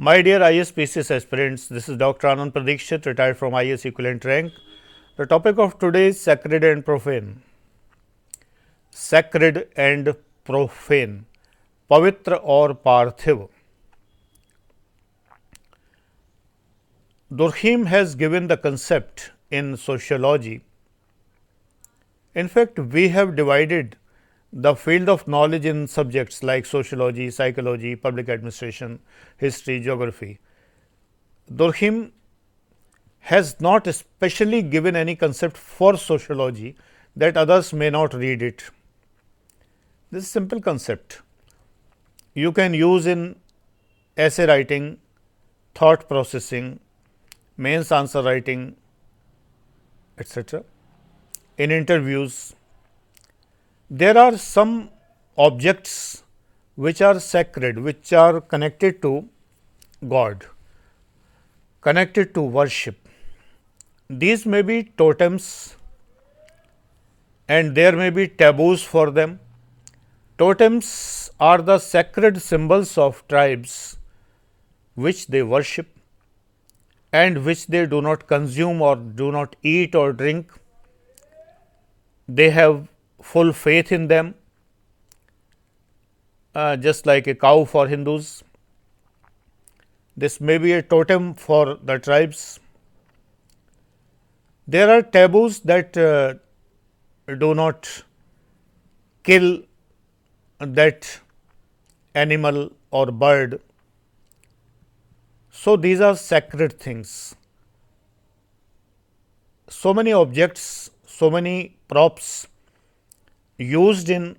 My dear IAS PCS aspirants, this is Dr. Anand Pradikshit, retired from IAS equivalent rank. The topic of today is sacred and profane. Sacred and profane, Pavitra or Parthiv. Durkheim has given the concept in sociology. In fact, we have divided the field of knowledge in subjects like sociology, psychology, public administration, history, geography. Durkheim has not especially given any concept for sociology that others may not read it. This is simple concept. You can use in essay writing, thought processing, mains answer writing, etc. In interviews, there are some objects which are sacred, which are connected to God, connected to worship. These may be totems and there may be taboos for them. Totems are the sacred symbols of tribes which they worship and which they do not consume or do not eat or drink. They have full faith in them, uh, just like a cow for Hindus. This may be a totem for the tribes. There are taboos that uh, do not kill that animal or bird. So, these are sacred things. So many objects, so many props used in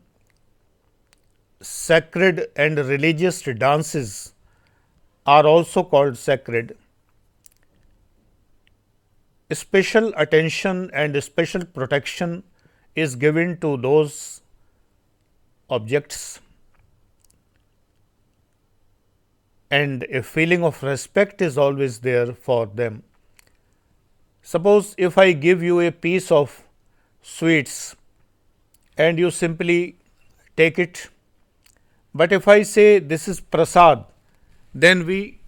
sacred and religious dances are also called sacred. Special attention and special protection is given to those objects and a feeling of respect is always there for them. Suppose if I give you a piece of sweets and you simply take it. But if I say this is prasad, then we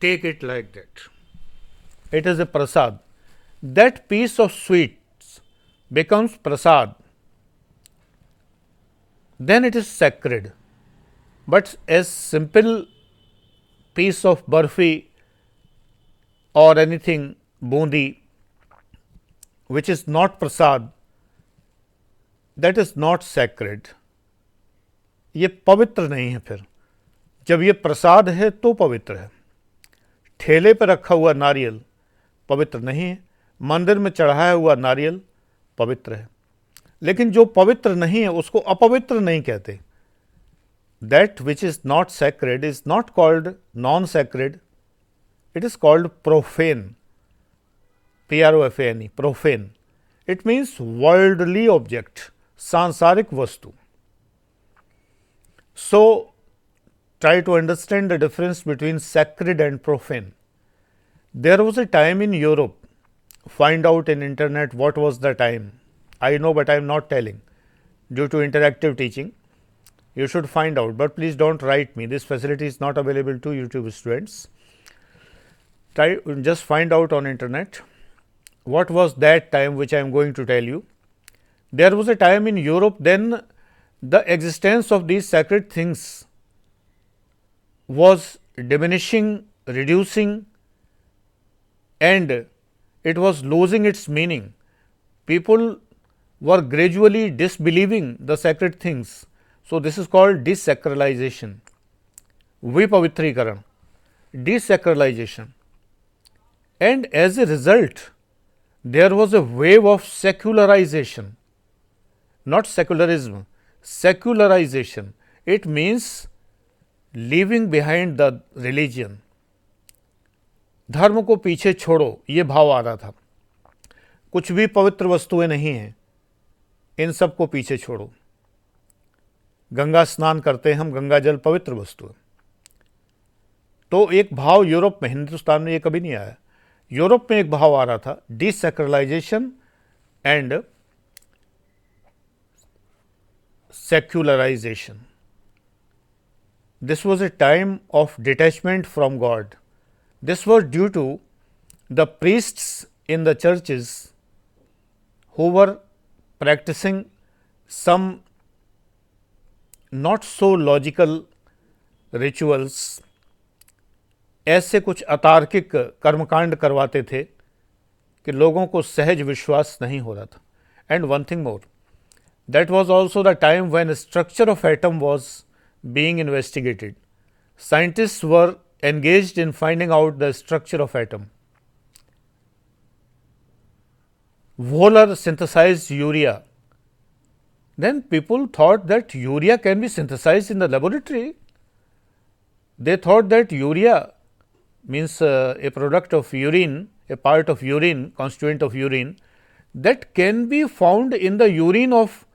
take it like that. It is a prasad. That piece of sweets becomes prasad. Then it is sacred. But as simple piece of barfi or anything bundi which is not prasad, that is not sacred. ये पवित्र नहीं है फिर। जब ये प्रसाद है तो पवित्र है। ठेले पर रखा हुआ नारियल पवित्र नहीं है। मंदिर में चढ़ाया हुआ नारियल पवित्र है। लेकिन जो पवित्र नहीं है उसको अपवित्र नहीं कहते। That which is not sacred is not called non sacred it is called profane P-R-O-F-A-N-E, profane. It means worldly object, sansarik vastu. So, try to understand the difference between sacred and profane. There was a time in Europe, find out in internet what was the time. I know, but I am not telling due to interactive teaching. You should find out, but please do not write me. This facility is not available to YouTube students. Try just find out on internet what was that time which I am going to tell you? There was a time in Europe then the existence of these sacred things was diminishing, reducing and it was losing its meaning. People were gradually disbelieving the sacred things. So, this is called desacralization, vipavitrikaran, desacralization and as a result there was a wave of secularization, not secularism, secularization. It means leaving behind the religion. धर्म को पीछे छोड़ो ये भाव आ रहा था कुछ भी पवित्र वस्तुएँ नहीं हैं इन सबको पीछे छोड़ो गंगा स्नान करते हैं हम गंगा जल पवित्र वस्तु है तो एक भाव यूरोप में हिंदुस्तान में ये कभी नहीं आया यूरोप में एक भाव आ रहा था desacralization and secularization this was a time of detachment from God this was due to the priests in the churches who were practicing some not so logical rituals ऐसे कुछ अतार्किक कर्मकांड करवाते थे कि लोगों को सहज विश्वास नहीं हो रहा था। And one thing more that was also the time when structure of atom was being investigated scientist were engage in finding out the structure of atom Wohler synthesize urea then people thought that urea can be synthesize in the laboratory they thought that urea means uh, a product of urine, a part of urine, constituent of urine that can be found in the urine of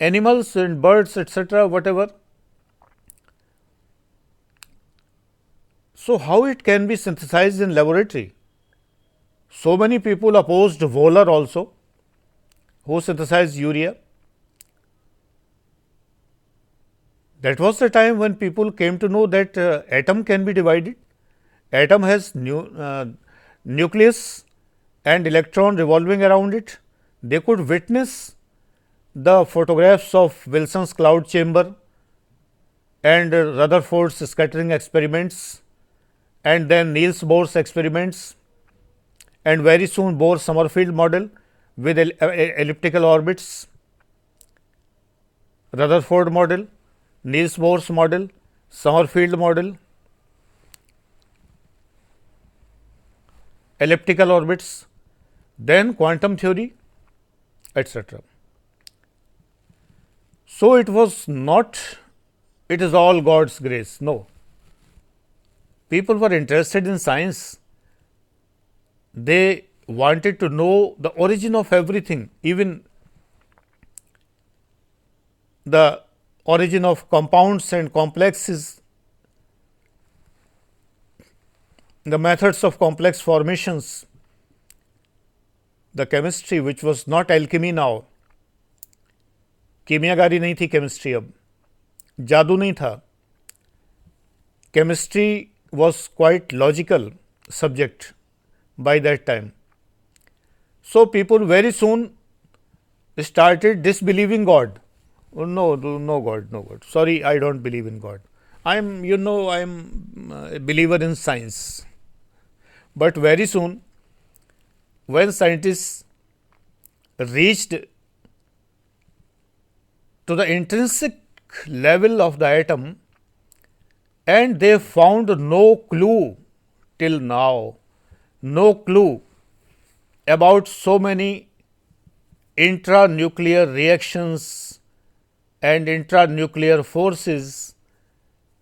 animals and birds etc., whatever. So, how it can be synthesized in laboratory? So many people opposed Wohler also, who synthesized urea. That was the time when people came to know that uh, atom can be divided atom has nu uh, nucleus and electron revolving around it. They could witness the photographs of Wilson's cloud chamber and Rutherford's scattering experiments and then Niels Bohr's experiments and very soon Bohr Sommerfeld model with elliptical orbits, Rutherford model, Niels Bohr's model, Sommerfeld model elliptical orbits, then quantum theory, etc. So, it was not, it is all God's grace, no. People were interested in science, they wanted to know the origin of everything, even the origin of compounds and complexes the methods of complex formations, the chemistry which was not alchemy now, कीमियागारी नहीं थी chemistry अब जादू नहीं था chemistry was quite logical subject by that time. So, people very soon started disbelieving God. Oh, no, no God, no God. Sorry, I don't believe in God. I am, you know, I am a believer in science. But very soon, when scientists reached to the intrinsic level of the atom and they found no clue till now, no clue about so many intranuclear reactions and intranuclear forces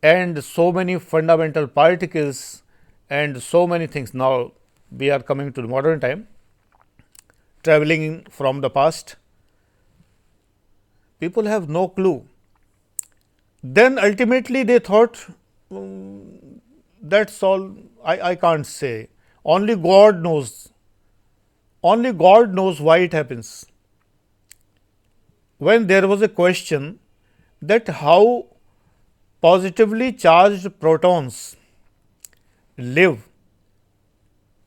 and so many fundamental particles and so many things. Now, we are coming to the modern time, traveling from the past. People have no clue. Then ultimately they thought um, that's all I, I can't say. Only God knows. Only God knows why it happens. When there was a question that how positively charged protons live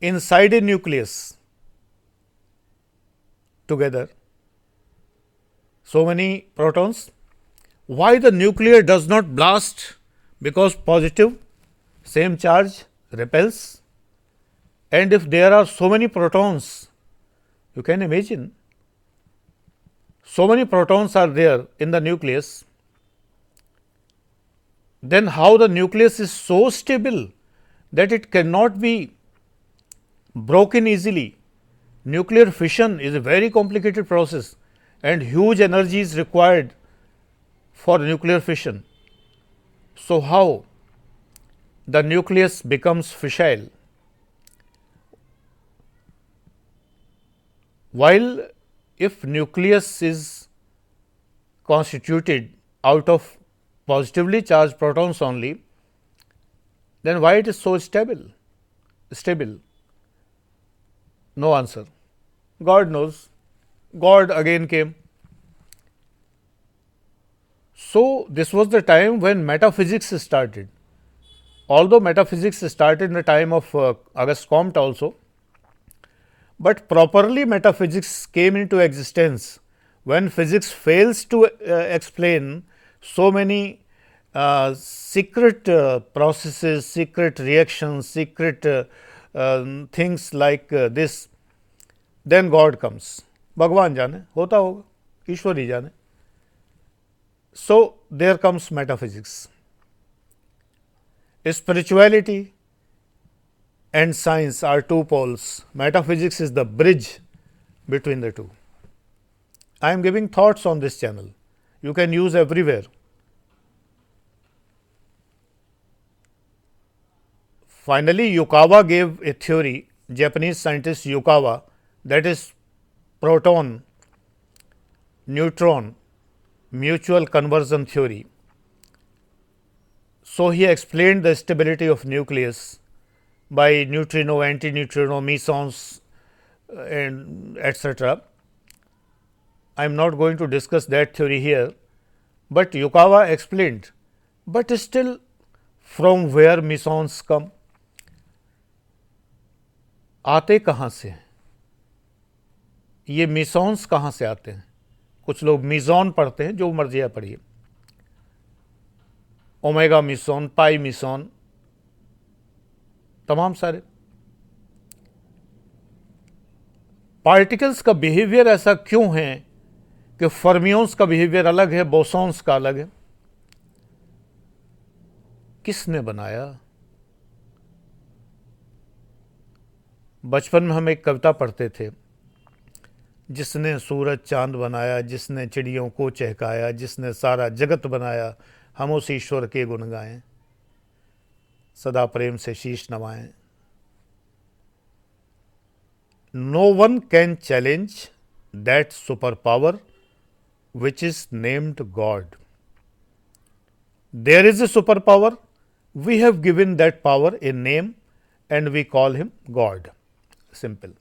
inside a nucleus together. So many protons. Why the nuclear does not blast? Because positive same charge repels and if there are so many protons, you can imagine so many protons are there in the nucleus, then how the nucleus is so stable that it cannot be broken easily. Nuclear fission is a very complicated process and huge energy is required for nuclear fission. So, how the nucleus becomes fissile? While if nucleus is constituted out of positively charged protons only, then why it is so stable? Stable. No answer. God knows. God again came. So, this was the time when metaphysics started. Although metaphysics started in the time of uh, Auguste Comte also, but properly metaphysics came into existence when physics fails to uh, explain so many uh, secret uh, processes, secret reactions, secret uh, um, things like uh, this, then God comes. Bhagwan jane, hota hoga, Ishwari jane. So, there comes metaphysics, spirituality and science are two poles. Metaphysics is the bridge between the two. I am giving thoughts on this channel. You can use everywhere. Finally, Yukawa gave a theory, Japanese scientist Yukawa, that is proton neutron mutual conversion theory. So, he explained the stability of nucleus by neutrino, antineutrino, mesons uh, and etc. I am not going to discuss that theory here, but Yukawa explained, but still from where mesons come? आते कहाँ से? हैं ये मिसॉन्स कहाँ से आते हैं? कुछ लोग मिजॉन पढ़ते हैं, जो मर्ज़ी है पढ़िए। ओमेगा मिसॉन, पाई मिसॉन, तमाम सारे। पार्टिकल्स का बिहेवियर ऐसा क्यों है कि फर्मियोन्स का बिहेवियर अलग है, बोसॉन्स का अलग है? किसने बनाया? बचपन में हम एक कविता पढ़ते थे जिसने सूरज चाँद बनाया जिसने चिड़ियों को चहकाया जिसने सारा जगत बनाया हम उस ईश्वर के गुण गाएँ सदा प्रेम से शीश नवाएँ no one can challenge that super power which is named God. There is a superpower, we have given that power a name and we call him God. Simple.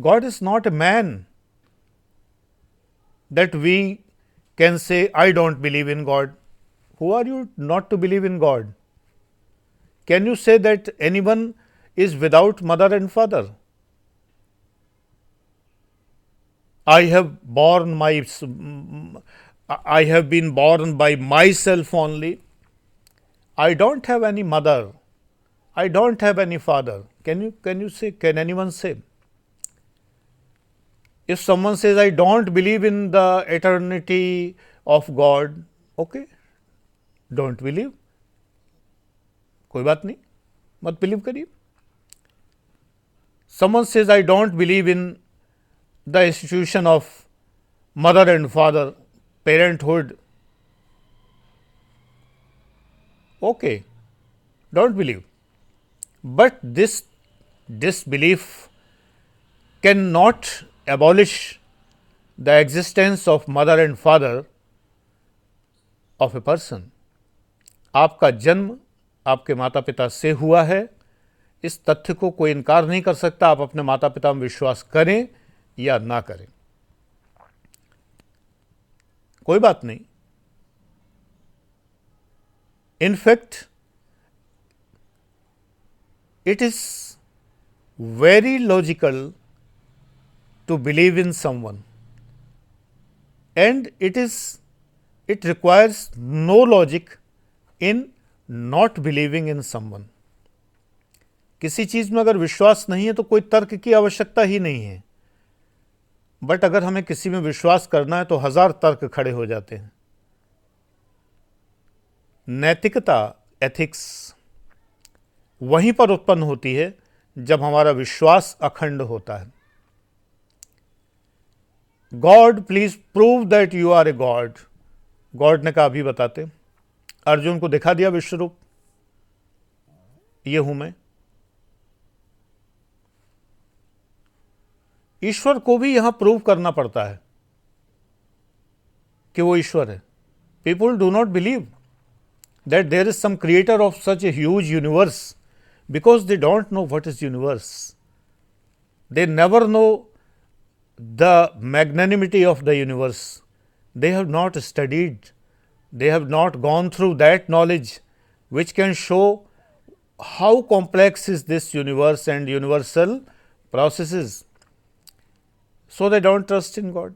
God is not a man that we can say, I don't believe in God. Who are you not to believe in God? Can you say that anyone is without mother and father? I have born my I have been born by myself only. I don't have any mother. I don't have any father. Can you can you say can anyone say? If someone says I don't believe in the eternity of God, okay, don't believe. कोई बात नहीं मत believe करिए someone says I don't believe in the institution of mother and father parenthood okay don't believe but this disbelief cannot abolish the existence of mother and father of a person. आपका जन्म आपके माता पिता से हुआ है। इस तथ्य को कोई इनकार नहीं कर सकता। आप अपने माता पिता में विश्वास करें या ना करें। कोई बात नहीं। In fact it is very logical to believe in someone. And it is, it requires no logic in not believing in someone. किसी चीज़ में अगर विश्वास नहीं है तो कोई तर्क की आवश्यकता ही नहीं है। बट अगर हमें किसी में विश्वास करना है तो हज़ार तर्क खड़े हो जाते हैं। नैतिकता एथिक्स वहीं पर उत्पन्न होती है जब हमारा विश्वास अखंड होता है। God, please prove that you are a God. God ने कहा, अभी बताते अर्जुन को दिखा दिया विश्वरूप। ये हूँ मैं। ईश्वर को भी यहाँ प्रूव करना पड़ता है कि वो ईश्वर है। People do not believe that there is some creator of such a huge universe because they do not know what is universe. They never know the magnanimity of the universe. They have not studied, they have not gone through that knowledge which can show how complex is this universe and universal processes. So, they do not trust in God.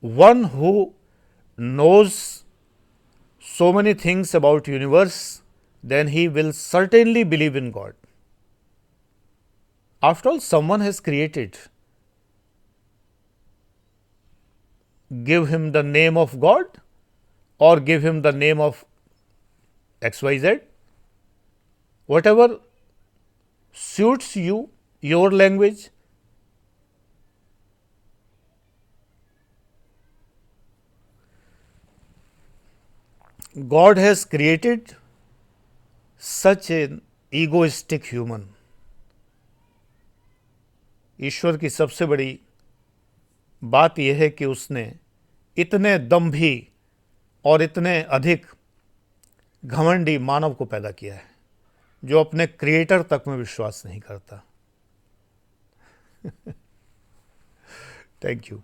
One who knows so many things about universe, then he will certainly believe in God. After all, someone has created. Give him the name of God or give him the name of XYZ, whatever suits you, your language. God has created such an egoistic human. ईश्वर की सबसे बड़ी बात यह है कि उसने इतने दम्भी और इतने अधिक घमंडी मानव को पैदा किया है, जो अपने क्रिएटर तक में विश्वास नहीं करता थैंक यू